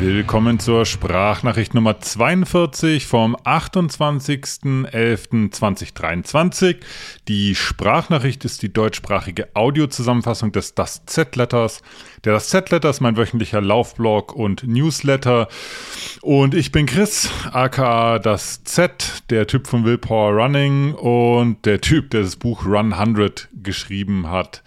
Willkommen zur Sprachnachricht Nummer 42 vom 28.11.2023. Die Sprachnachricht ist die deutschsprachige Audiozusammenfassung des Das Z-Letters. Der Das Z-Letter ist mein wöchentlicher Laufblog und Newsletter. Und ich bin Chris, aka das Z, der Typ von Willpower Running und der Typ, der das Buch Run 100 geschrieben hat.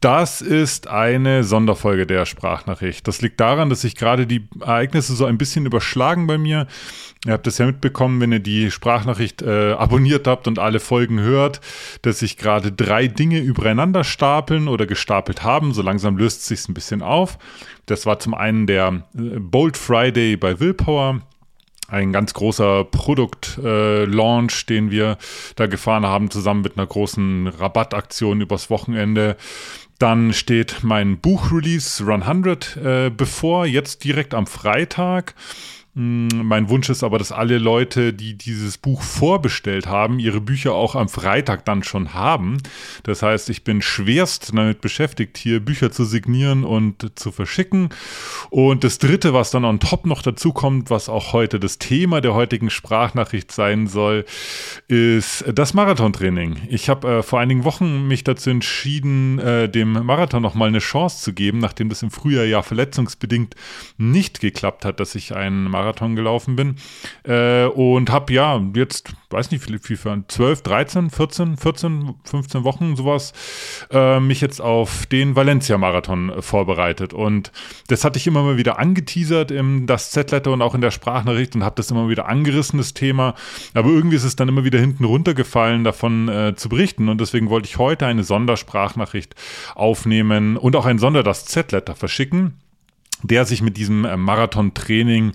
Das ist eine Sonderfolge der Sprachnachricht. Das liegt daran, dass sich gerade die Ereignisse so ein bisschen überschlagen bei mir. Ihr habt das ja mitbekommen, wenn ihr die Sprachnachricht äh, abonniert habt und alle Folgen hört, dass sich gerade drei Dinge übereinander stapeln oder gestapelt haben. So langsam löst es sich ein bisschen auf. Das war zum einen der äh, Bold Friday bei Willpower ein ganz großer Produkt-Launch, äh, den wir da gefahren haben, zusammen mit einer großen Rabattaktion übers Wochenende. Dann steht mein Buchrelease Run 100 äh, bevor, jetzt direkt am Freitag. Mm, mein Wunsch ist aber, dass alle Leute, die dieses Buch vorbestellt haben, ihre Bücher auch am Freitag dann schon haben. Das heißt, ich bin schwerst damit beschäftigt, hier Bücher zu signieren und zu verschicken. Und das Dritte, was dann on top noch dazu kommt, was auch heute das Thema der heutigen Sprachnachricht sein soll, ist das Marathontraining. Ich habe äh, vor einigen Wochen mich dazu entschieden, äh, dem Marathon nochmal eine Chance zu geben, nachdem das im Frühjahr ja verletzungsbedingt nicht geklappt hat, dass ich einen Marathon Marathon gelaufen bin. Äh, und habe ja jetzt, weiß nicht, wie viel, 12, 13, 14, 14, 15 Wochen sowas, äh, mich jetzt auf den Valencia-Marathon äh, vorbereitet. Und das hatte ich immer mal wieder angeteasert im das Z-Letter und auch in der Sprachnachricht und habe das immer wieder angerissen, das Thema. Aber irgendwie ist es dann immer wieder hinten runtergefallen, davon äh, zu berichten. Und deswegen wollte ich heute eine Sondersprachnachricht aufnehmen und auch ein Sonder das Z-Letter verschicken der sich mit diesem äh, Marathon-Training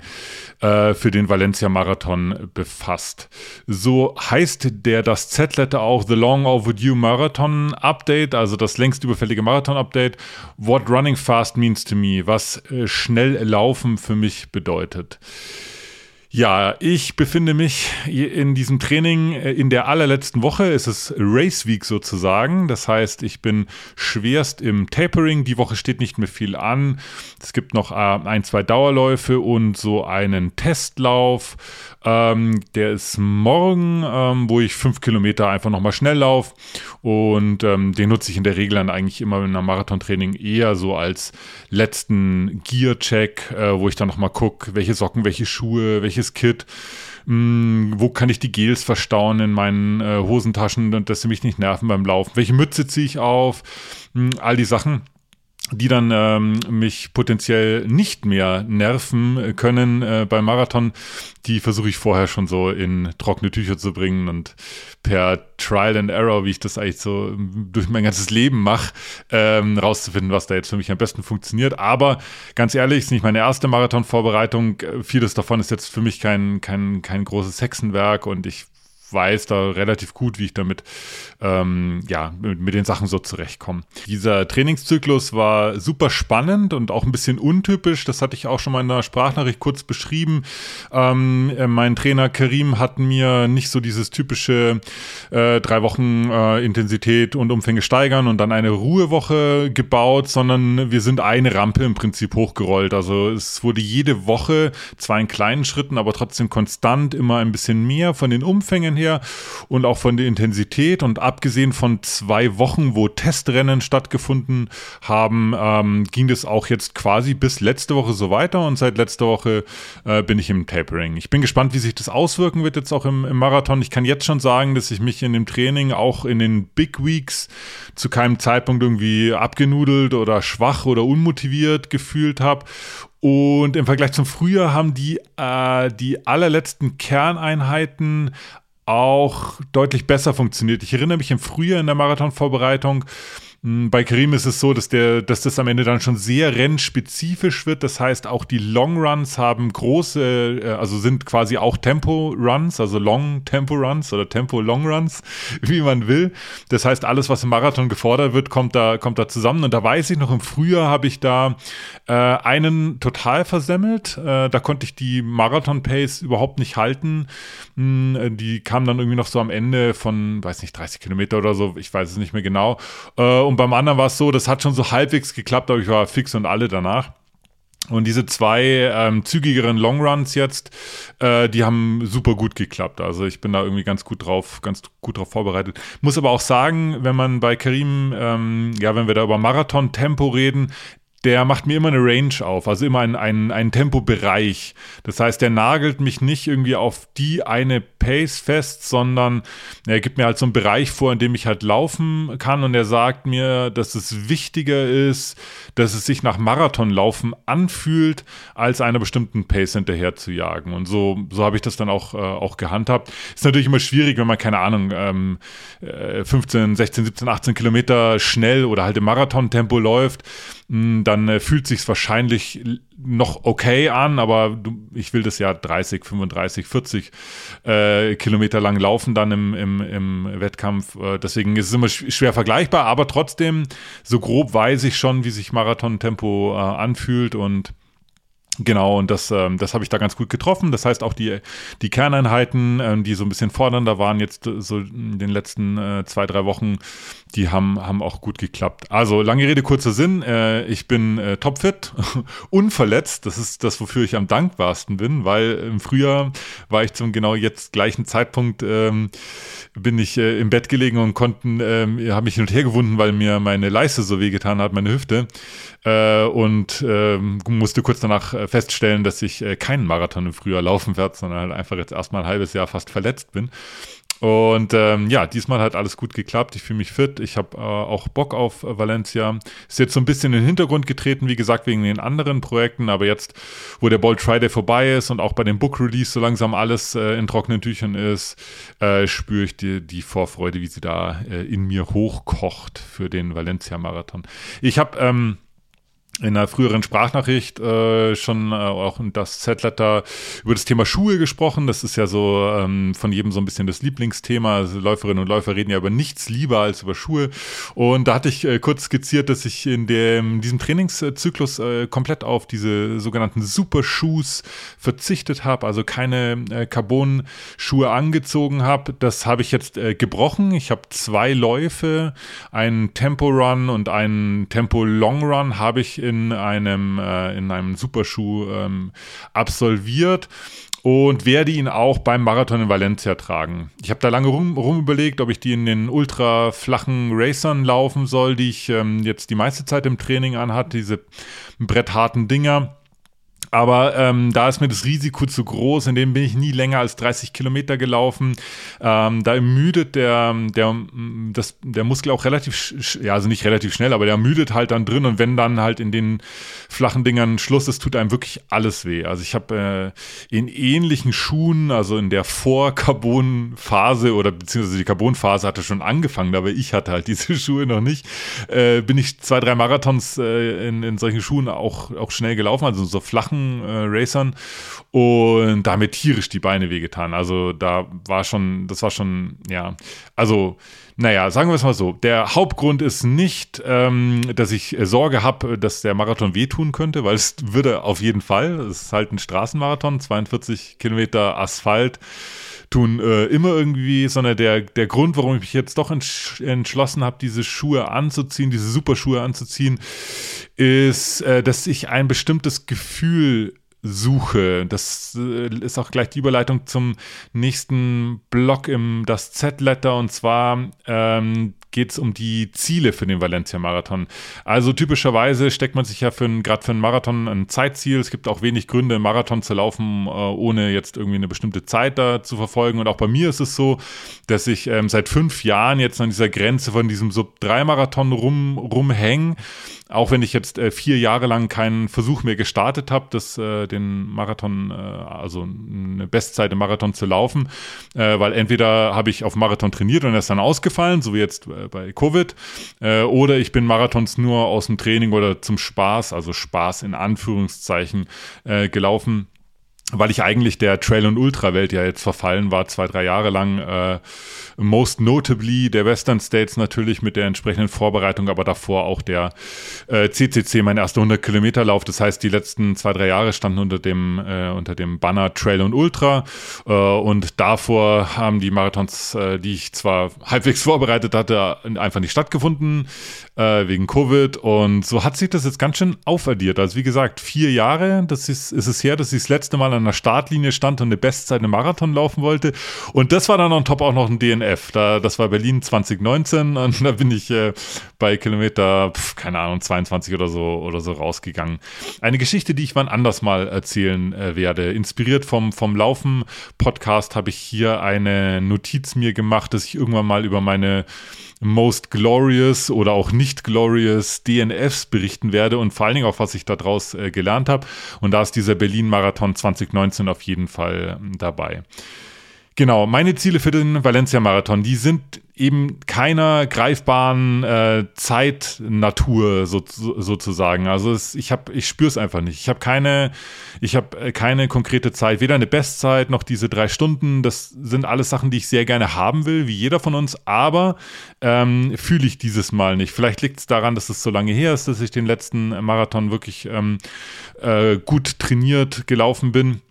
äh, für den Valencia-Marathon befasst. So heißt der das Z-Letter auch The Long Overdue Marathon Update, also das längst überfällige Marathon-Update. What Running Fast Means to Me, was äh, schnell laufen für mich bedeutet. Ja, ich befinde mich in diesem Training äh, in der allerletzten Woche. Es ist Race Week sozusagen. Das heißt, ich bin schwerst im Tapering. Die Woche steht nicht mehr viel an. Es gibt noch äh, ein, zwei Dauerläufe und so einen Testlauf. Ähm, der ist morgen, ähm, wo ich fünf Kilometer einfach nochmal schnell laufe. Und ähm, den nutze ich in der Regel dann eigentlich immer in einem Marathontraining eher so als letzten Gear-Check, äh, wo ich dann nochmal gucke, welche Socken, welche Schuhe, welches Kit. Mh, hm, wo kann ich die Gels verstauen in meinen äh, Hosentaschen dass sie mich nicht nerven beim Laufen? Welche Mütze ziehe ich auf? Mh, hm, all die Sachen die dann ähm, mich potenziell nicht mehr nerven können äh, beim Marathon, die versuche ich vorher schon so in trockene Tücher zu bringen und per Trial and Error, wie ich das eigentlich so durch mein ganzes Leben mache, ähm, rauszufinden, was da jetzt für mich am besten funktioniert. Aber ganz ehrlich, ist nicht meine erste Marathon-Vorbereitung. Vieles davon ist jetzt für mich kein, kein, kein großes Hexenwerk und ich weiß da relativ gut, wie ich damit ähm, ja, mit, mit, den Sachen so zurechtkomme. Dieser Trainingszyklus war super spannend und auch ein bisschen untypisch. Das hatte ich auch schon mal in der Sprachnachricht kurz beschrieben. Ähm, äh, mein Trainer Karim hat mir nicht so dieses typische äh, drei Wochen äh, Intensität und Umfänge steigern und dann eine Ruhewoche gebaut, sondern wir sind eine Rampe im Prinzip hochgerollt. Also es wurde jede Woche zwar in kleinen Schritten, aber trotzdem konstant immer ein bisschen mehr von den Umfängen her und auch von der Intensität und abgesehen von zwei Wochen, wo Testrennen stattgefunden haben, ähm, ging das auch jetzt quasi bis letzte Woche so weiter und seit letzter Woche äh, bin ich im Tapering. Ich bin gespannt, wie sich das auswirken wird jetzt auch im, im Marathon. Ich kann jetzt schon sagen, dass ich mich in dem Training auch in den Big Weeks zu keinem Zeitpunkt irgendwie abgenudelt oder schwach oder unmotiviert gefühlt habe. Und im Vergleich zum Frühjahr haben die, äh, die allerletzten Kerneinheiten auch deutlich besser funktioniert. Ich erinnere mich im Frühjahr in der Marathonvorbereitung, bei Karim ist es so, dass, der, dass das am Ende dann schon sehr rennspezifisch wird. Das heißt, auch die Long Runs haben große, äh, also sind quasi auch Tempo Runs, also Long Tempo Runs oder Tempo Long Runs, wie man will. Das heißt, alles, was im Marathon gefordert wird, kommt da, kommt da zusammen. Und da weiß ich noch, im Frühjahr habe ich da äh, einen total versemmelt. Äh, da konnte ich die Marathon Pace überhaupt nicht halten. Hm, die kam dann irgendwie noch so am Ende von, weiß nicht, 30 Kilometer oder so, ich weiß es nicht mehr genau. Äh, und beim anderen war es so, das hat schon so halbwegs geklappt, aber ich war fix und alle danach. Und diese zwei ähm, zügigeren Longruns jetzt, äh, die haben super gut geklappt. Also ich bin da irgendwie ganz gut drauf, ganz gut drauf vorbereitet. Muss aber auch sagen, wenn man bei Karim, ähm, ja, wenn wir da über Marathon-Tempo reden, der macht mir immer eine Range auf, also immer einen, einen, einen Tempobereich. Das heißt, der nagelt mich nicht irgendwie auf die eine Pace fest, sondern er gibt mir halt so einen Bereich vor, in dem ich halt laufen kann und er sagt mir, dass es wichtiger ist, dass es sich nach Marathonlaufen anfühlt, als einer bestimmten Pace hinterher zu jagen. Und so, so habe ich das dann auch, äh, auch gehandhabt. Ist natürlich immer schwierig, wenn man, keine Ahnung, ähm, 15, 16, 17, 18 Kilometer schnell oder halt im Marathontempo läuft, hm, dann äh, fühlt sich wahrscheinlich noch okay an, aber du, ich will das ja 30, 35, 40 äh, Kilometer lang laufen dann im, im, im Wettkampf. Äh, deswegen ist es immer schwer vergleichbar, aber trotzdem, so grob weiß ich schon, wie sich Marathon-Tempo äh, anfühlt und Genau, und das, ähm, das habe ich da ganz gut getroffen. Das heißt, auch die, die Kerneinheiten, ähm, die so ein bisschen fordernder waren jetzt so in den letzten äh, zwei, drei Wochen, die haben, haben auch gut geklappt. Also, lange Rede, kurzer Sinn. Äh, ich bin äh, topfit, unverletzt. Das ist das, wofür ich am dankbarsten bin, weil im Frühjahr war ich zum genau jetzt gleichen Zeitpunkt, ähm, bin ich äh, im Bett gelegen und konnten, ähm, habe mich hin und her gewunden, weil mir meine Leiste so wehgetan hat, meine Hüfte. Äh, und ähm, musste kurz danach äh, feststellen, dass ich äh, keinen Marathon im Frühjahr laufen werde, sondern halt einfach jetzt erstmal ein halbes Jahr fast verletzt bin. Und ähm, ja, diesmal hat alles gut geklappt. Ich fühle mich fit. Ich habe äh, auch Bock auf äh, Valencia. Ist jetzt so ein bisschen in den Hintergrund getreten, wie gesagt, wegen den anderen Projekten. Aber jetzt, wo der Bold Friday vorbei ist und auch bei dem Book Release so langsam alles äh, in trockenen Tüchern ist, äh, spüre ich die, die Vorfreude, wie sie da äh, in mir hochkocht für den Valencia Marathon. Ich habe ähm, in einer früheren Sprachnachricht äh, schon äh, auch in das Z-Letter über das Thema Schuhe gesprochen. Das ist ja so ähm, von jedem so ein bisschen das Lieblingsthema. Also Läuferinnen und Läufer reden ja über nichts lieber als über Schuhe. Und da hatte ich äh, kurz skizziert, dass ich in dem, diesem Trainingszyklus äh, komplett auf diese sogenannten Supershoes verzichtet habe, also keine äh, Carbon-Schuhe angezogen habe. Das habe ich jetzt äh, gebrochen. Ich habe zwei Läufe, einen Tempo-Run und einen Tempo-Long-Run habe ich in einem, äh, in einem Superschuh ähm, absolviert und werde ihn auch beim Marathon in Valencia tragen. Ich habe da lange rum, rum, überlegt, ob ich die in den ultra flachen Racern laufen soll, die ich ähm, jetzt die meiste Zeit im Training anhatte, diese brettharten Dinger. Aber ähm, da ist mir das Risiko zu groß, in dem bin ich nie länger als 30 Kilometer gelaufen. Ähm, da ermüdet der, der, das, der Muskel auch relativ, ja, also nicht relativ schnell, aber der ermüdet halt dann drin und wenn dann halt in den flachen Dingern Schluss ist, tut einem wirklich alles weh. Also ich habe äh, in ähnlichen Schuhen, also in der Vor-Carbon-Phase oder beziehungsweise die Carbon-Phase hatte schon angefangen, aber ich hatte halt diese Schuhe noch nicht, äh, bin ich zwei, drei Marathons äh, in, in solchen Schuhen auch, auch schnell gelaufen, also so flachen äh, Racern und damit tierisch die Beine wehgetan. Also da war schon, das war schon, ja, also naja, sagen wir es mal so. Der Hauptgrund ist nicht, ähm, dass ich Sorge habe, dass der Marathon wehtun könnte, weil es würde auf jeden Fall. Es ist halt ein Straßenmarathon, 42 Kilometer Asphalt tun äh, immer irgendwie, sondern der, der Grund, warum ich mich jetzt doch entsch entschlossen habe, diese Schuhe anzuziehen, diese Superschuhe anzuziehen, ist, äh, dass ich ein bestimmtes Gefühl suche. Das äh, ist auch gleich die Überleitung zum nächsten Block im das Z-Letter und zwar ähm, geht es um die Ziele für den Valencia-Marathon. Also typischerweise steckt man sich ja gerade für einen Marathon ein Zeitziel. Es gibt auch wenig Gründe, einen Marathon zu laufen, äh, ohne jetzt irgendwie eine bestimmte Zeit da zu verfolgen. Und auch bei mir ist es so, dass ich ähm, seit fünf Jahren jetzt an dieser Grenze von diesem Sub-3-Marathon rum, rumhänge. Auch wenn ich jetzt äh, vier Jahre lang keinen Versuch mehr gestartet habe, das, äh, den Marathon, äh, also eine Bestzeit im Marathon zu laufen, äh, weil entweder habe ich auf Marathon trainiert und er ist dann ausgefallen, so wie jetzt äh, bei Covid, äh, oder ich bin Marathons nur aus dem Training oder zum Spaß, also Spaß in Anführungszeichen, gelaufen. Weil ich eigentlich der Trail- und Ultra-Welt ja jetzt verfallen war, zwei, drei Jahre lang. Äh, most notably der Western States natürlich mit der entsprechenden Vorbereitung, aber davor auch der äh, CCC, mein erster 100-Kilometer-Lauf. Das heißt, die letzten zwei, drei Jahre standen unter dem, äh, unter dem Banner Trail und Ultra. Äh, und davor haben die Marathons, äh, die ich zwar halbwegs vorbereitet hatte, einfach nicht stattgefunden, äh, wegen Covid. Und so hat sich das jetzt ganz schön aufaddiert. Also wie gesagt, vier Jahre, das ist, ist es her, dass ich das letzte Mal an der Startlinie stand und eine Bestzeit im Marathon laufen wollte. Und das war dann on top auch noch ein DNF. Da, das war Berlin 2019 und da bin ich äh, bei Kilometer, pf, keine Ahnung, 22 oder so oder so rausgegangen. Eine Geschichte, die ich wann anders mal erzählen äh, werde. Inspiriert vom, vom Laufen-Podcast habe ich hier eine Notiz mir gemacht, dass ich irgendwann mal über meine Most Glorious oder auch nicht Glorious DNFs berichten werde und vor allen Dingen auch, was ich daraus äh, gelernt habe. Und da ist dieser Berlin-Marathon 2019 auf jeden Fall äh, dabei. Genau, meine Ziele für den Valencia-Marathon, die sind eben keiner greifbaren äh, Zeitnatur so, so, sozusagen. Also es, ich habe, ich spüre es einfach nicht. Ich habe keine, ich habe äh, keine konkrete Zeit, weder eine Bestzeit noch diese drei Stunden. Das sind alles Sachen, die ich sehr gerne haben will, wie jeder von uns. Aber ähm, fühle ich dieses Mal nicht. Vielleicht liegt es daran, dass es so lange her ist, dass ich den letzten Marathon wirklich ähm, äh, gut trainiert gelaufen bin.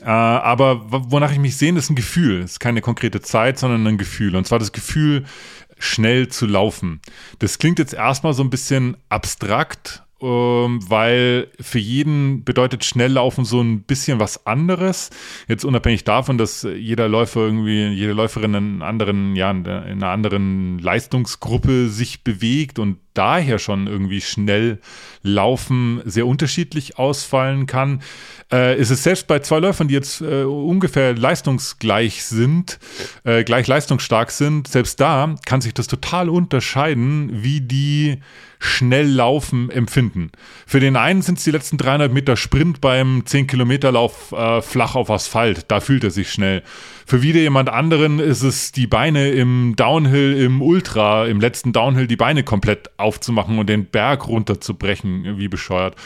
Äh, aber wonach ich mich sehne, ist ein Gefühl. Es ist keine konkrete Zeit, sondern ein Gefühl. Und zwar das Gefühl, schnell zu laufen. Das klingt jetzt erstmal so ein bisschen abstrakt, ähm, weil für jeden bedeutet Schnelllaufen so ein bisschen was anderes. Jetzt unabhängig davon, dass jeder Läufer irgendwie, jede Läuferin in, anderen, ja, in einer anderen Leistungsgruppe sich bewegt und daher schon irgendwie schnell laufen sehr unterschiedlich ausfallen kann, äh, ist es selbst bei zwei Läufern, die jetzt äh, ungefähr leistungsgleich sind, äh, gleich leistungsstark sind, selbst da kann sich das total unterscheiden, wie die schnell laufen empfinden. Für den einen sind es die letzten 300 Meter Sprint beim 10 Kilometer Lauf äh, flach auf Asphalt, da fühlt er sich schnell. Für wieder jemand anderen ist es die Beine im Downhill, im Ultra, im letzten Downhill die Beine komplett aufzumachen und den Berg runterzubrechen, wie bescheuert.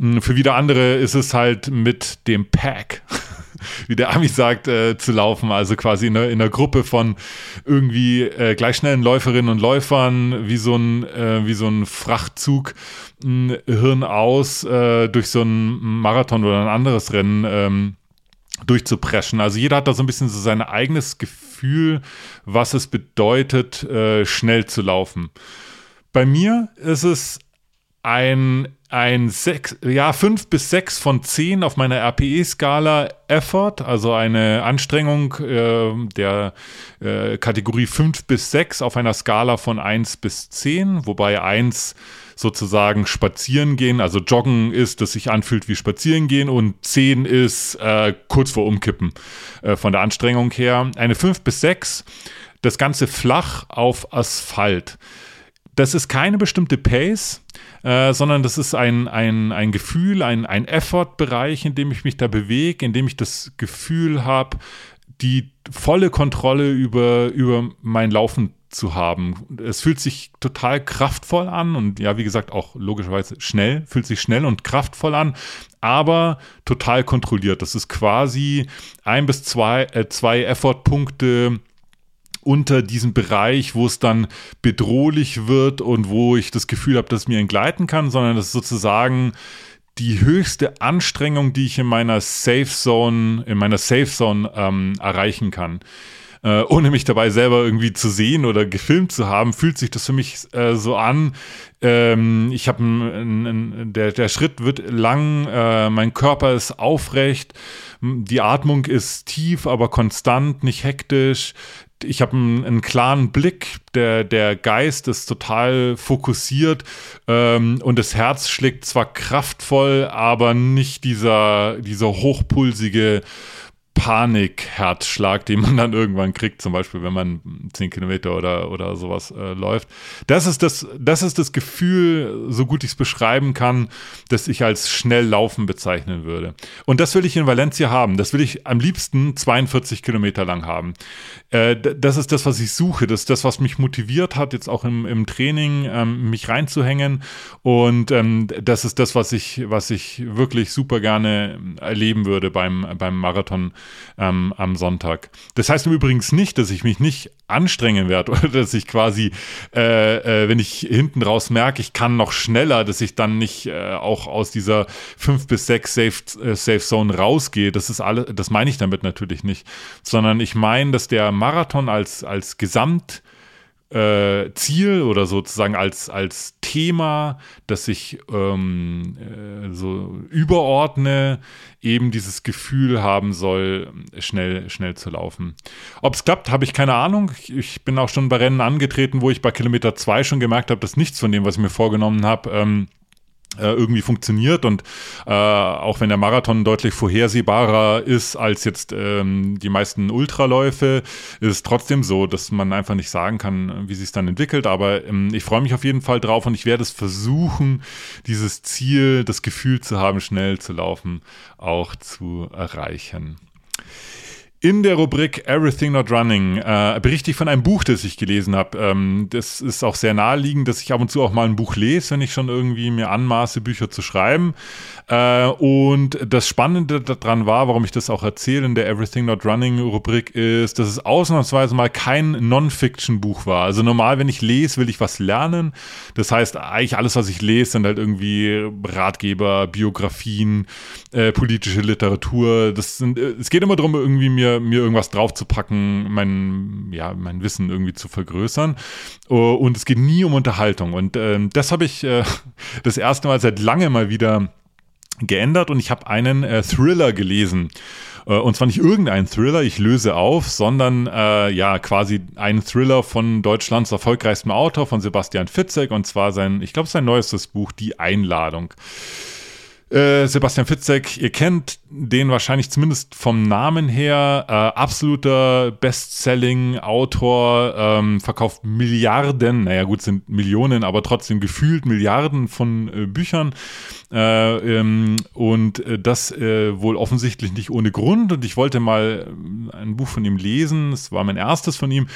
Hm, für wieder andere ist es halt mit dem Pack, wie der Ami sagt, äh, zu laufen. Also quasi in einer, in einer Gruppe von irgendwie äh, gleich schnellen Läuferinnen und Läufern, wie so ein, äh, wie so ein Frachtzug, hm, Hirn aus, äh, durch so einen Marathon oder ein anderes Rennen. Ähm, durchzupreschen. Also jeder hat da so ein bisschen so sein eigenes Gefühl, was es bedeutet, äh, schnell zu laufen. Bei mir ist es ein, ein sechs, ja, fünf bis sechs von zehn auf meiner RPE-Skala Effort, also eine Anstrengung äh, der äh, Kategorie fünf bis sechs auf einer Skala von eins bis zehn, wobei eins sozusagen spazieren gehen, also joggen ist, das sich anfühlt wie spazieren gehen und 10 ist äh, kurz vor Umkippen äh, von der Anstrengung her. Eine 5 bis 6, das Ganze flach auf Asphalt. Das ist keine bestimmte Pace, äh, sondern das ist ein, ein, ein Gefühl, ein, ein Effort-Bereich, in dem ich mich da bewege, in dem ich das Gefühl habe, die volle Kontrolle über, über mein Laufen zu haben. Es fühlt sich total kraftvoll an und ja, wie gesagt, auch logischerweise schnell, fühlt sich schnell und kraftvoll an, aber total kontrolliert. Das ist quasi ein bis zwei, äh, zwei Effort-Punkte unter diesem Bereich, wo es dann bedrohlich wird und wo ich das Gefühl habe, dass es mir entgleiten kann, sondern das ist sozusagen die höchste Anstrengung, die ich in meiner Safe Zone, in meiner Safe Zone ähm, erreichen kann äh, ohne mich dabei selber irgendwie zu sehen oder gefilmt zu haben, fühlt sich das für mich äh, so an. Ähm, ich habe der, der Schritt wird lang, äh, mein Körper ist aufrecht, die Atmung ist tief, aber konstant, nicht hektisch ich habe einen, einen, klaren Blick, der, der Geist ist total fokussiert ähm, und das Herz schlägt zwar kraftvoll, aber nicht dieser, dieser hochpulsige Panikherzschlag, den man dann irgendwann kriegt, zum Beispiel, wenn man 10 Kilometer oder, oder sowas äh, läuft. Das ist das, das ist das Gefühl, so gut ich es beschreiben kann, das ich als schnell laufen bezeichnen würde. Und das will ich in Valencia haben. Das will ich am liebsten 42 Kilometer lang haben. Äh, das ist das, was ich suche. Das ist das, was mich motiviert hat, jetzt auch im, im Training ähm, mich reinzuhängen. Und ähm, das ist das, was ich, was ich wirklich super gerne erleben würde beim, beim Marathon ähm, am Sonntag. Das heißt übrigens nicht, dass ich mich nicht anstrengen werde oder dass ich quasi, äh, äh, wenn ich hinten raus merke, ich kann noch schneller, dass ich dann nicht äh, auch aus dieser 5 bis 6 Safe, äh, Safe Zone rausgehe. Das ist alles, das meine ich damit natürlich nicht, sondern ich meine, dass der Marathon als, als Gesamt äh, Ziel oder sozusagen als, als Thema, das ich ähm, äh, so überordne, eben dieses Gefühl haben soll, schnell, schnell zu laufen. Ob es klappt, habe ich keine Ahnung. Ich, ich, bin auch schon bei Rennen angetreten, wo ich bei Kilometer 2 schon gemerkt habe, dass nichts von dem, was ich mir vorgenommen habe, ähm, äh, irgendwie funktioniert und äh, auch wenn der Marathon deutlich vorhersehbarer ist als jetzt ähm, die meisten Ultraläufe, ist es trotzdem so, dass man einfach nicht sagen kann, wie sich es dann entwickelt. Aber ähm, ich freue mich auf jeden Fall drauf und ich werde es versuchen, dieses Ziel, das Gefühl zu haben, schnell zu laufen, auch zu erreichen. In der Rubrik Everything Not Running äh, berichte ich von einem Buch, das ich gelesen habe. Ähm, das ist auch sehr naheliegend, dass ich ab und zu auch mal ein Buch lese, wenn ich schon irgendwie mir anmaße, Bücher zu schreiben. Äh, und das Spannende daran war, warum ich das auch erzähle in der Everything Not Running Rubrik, ist, dass es ausnahmsweise mal kein Non-Fiction-Buch war. Also normal, wenn ich lese, will ich was lernen. Das heißt, eigentlich alles, was ich lese, sind halt irgendwie Ratgeber, Biografien, äh, politische Literatur. Das sind, äh, es geht immer darum, irgendwie mir mir, irgendwas draufzupacken, mein, ja, mein Wissen irgendwie zu vergrößern. Oh, und es geht nie um Unterhaltung. Und äh, das habe ich äh, das erste Mal seit langem mal wieder geändert und ich habe einen äh, Thriller gelesen. Äh, und zwar nicht irgendein Thriller, ich löse auf, sondern äh, ja quasi ein Thriller von Deutschlands erfolgreichstem Autor, von Sebastian Fitzek, und zwar sein, ich glaube, sein neuestes Buch, Die Einladung. Äh, Sebastian Fitzek, ihr kennt den wahrscheinlich zumindest vom Namen her. Äh, absoluter Bestselling-Autor, ähm, verkauft Milliarden, naja gut, sind Millionen, aber trotzdem gefühlt Milliarden von äh, Büchern. Äh, ähm, und äh, das wohl offensichtlich nicht ohne Grund. Und ich wollte mal ein Buch von ihm lesen. Es war mein erstes von ihm,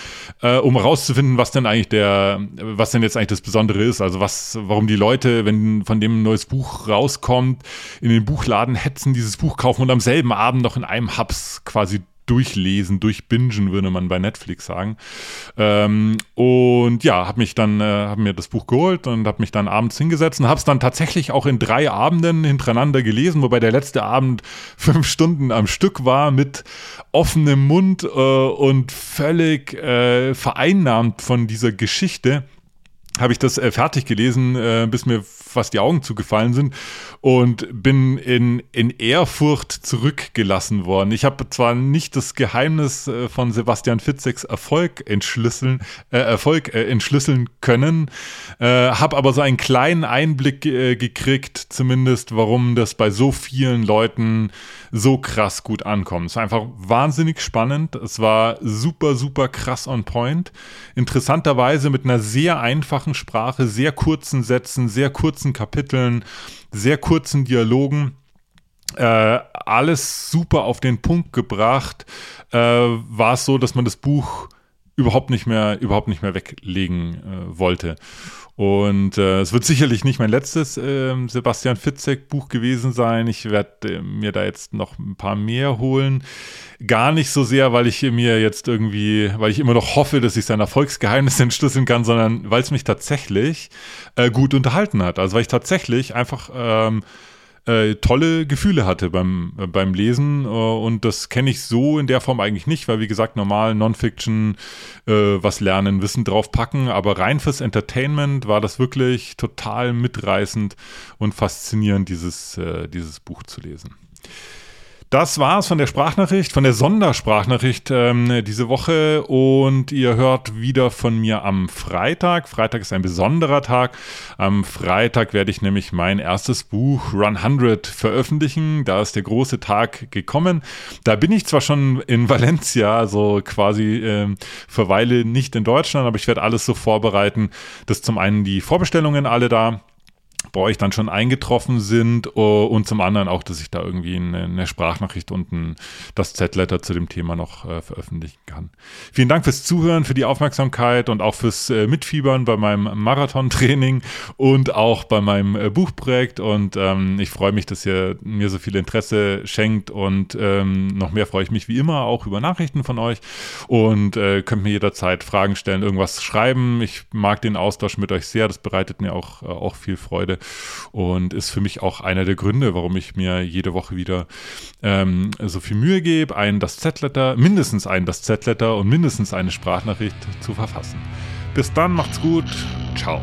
um herauszufinden, was denn eigentlich der, was denn jetzt eigentlich das Besondere ist. Also was, warum die Leute, wenn von dem ein neues Buch rauskommt, in den Buchladen hetzen, dieses Buch kaufen und am selben Abend noch in einem Hubs quasi durchlesen, durchbingen, würde man bei Netflix sagen. Ähm, und ja, habe mich dann, äh, habe mir das Buch geholt und habe mich dann abends hingesetzt und habe es dann tatsächlich auch in drei Abenden hintereinander gelesen, wobei der letzte Abend fünf Stunden am Stück war mit offenem Mund äh, und völlig äh, vereinnahmt von dieser Geschichte habe ich das äh, fertig gelesen, äh, bis mir fast die Augen zugefallen sind und bin in, in Ehrfurcht zurückgelassen worden. Ich habe zwar nicht das Geheimnis äh, von Sebastian Fitzeks Erfolg entschlüsseln, äh, Erfolg äh, entschlüsseln können, äh, habe aber so einen kleinen Einblick äh, gekriegt, zumindest, warum das bei so vielen Leuten so krass gut ankommt. Es war einfach wahnsinnig spannend. Es war super, super krass on point. Interessanterweise mit einer sehr einfachen Sprache, sehr kurzen Sätzen, sehr kurzen Kapiteln sehr kurzen Dialogen. Äh, alles super auf den Punkt gebracht. Äh, war es so, dass man das Buch überhaupt nicht mehr, überhaupt nicht mehr weglegen äh, wollte. Und äh, es wird sicherlich nicht mein letztes äh, Sebastian Fitzek Buch gewesen sein. Ich werde äh, mir da jetzt noch ein paar mehr holen. Gar nicht so sehr, weil ich mir jetzt irgendwie, weil ich immer noch hoffe, dass ich sein Erfolgsgeheimnis entschlüsseln kann, sondern weil es mich tatsächlich äh, gut unterhalten hat. Also weil ich tatsächlich einfach ähm, äh, tolle Gefühle hatte beim, äh, beim Lesen. Äh, und das kenne ich so in der Form eigentlich nicht, weil wie gesagt, normal Non-Fiction, äh, was lernen, Wissen draufpacken. Aber rein fürs Entertainment war das wirklich total mitreißend und faszinierend, dieses, äh, dieses Buch zu lesen. Das war's von der Sprachnachricht, von der Sondersprachnachricht ähm, diese Woche und ihr hört wieder von mir am Freitag. Freitag ist ein besonderer Tag. Am Freitag werde ich nämlich mein erstes Buch Run 100 veröffentlichen. Da ist der große Tag gekommen. Da bin ich zwar schon in Valencia, also quasi ähm, verweile nicht in Deutschland, aber ich werde alles so vorbereiten, dass zum einen die Vorbestellungen alle da bei euch dann schon eingetroffen sind uh, und zum anderen auch, dass ich da irgendwie eine, eine Sprachnachricht und ein, das Z-Letter zu dem Thema noch äh, veröffentlichen kann. Vielen Dank fürs Zuhören, für die Aufmerksamkeit und auch fürs äh, Mitfiebern bei meinem Marathon-Training und auch bei meinem äh, Buchprojekt und ähm, ich freue mich, dass ihr mir so viel Interesse schenkt und ähm, noch mehr freue ich mich wie immer auch über Nachrichten von euch und äh, könnt mir jederzeit Fragen stellen, irgendwas schreiben. Ich mag den Austausch mit euch sehr, das bereitet mir auch, äh, auch viel Freude und ist für mich auch einer der Gründe, warum ich mir jede Woche wieder ähm, so viel Mühe gebe, ein das Z-Letter, mindestens ein das Z-Letter und mindestens eine Sprachnachricht zu verfassen. Bis dann, macht's gut, ciao.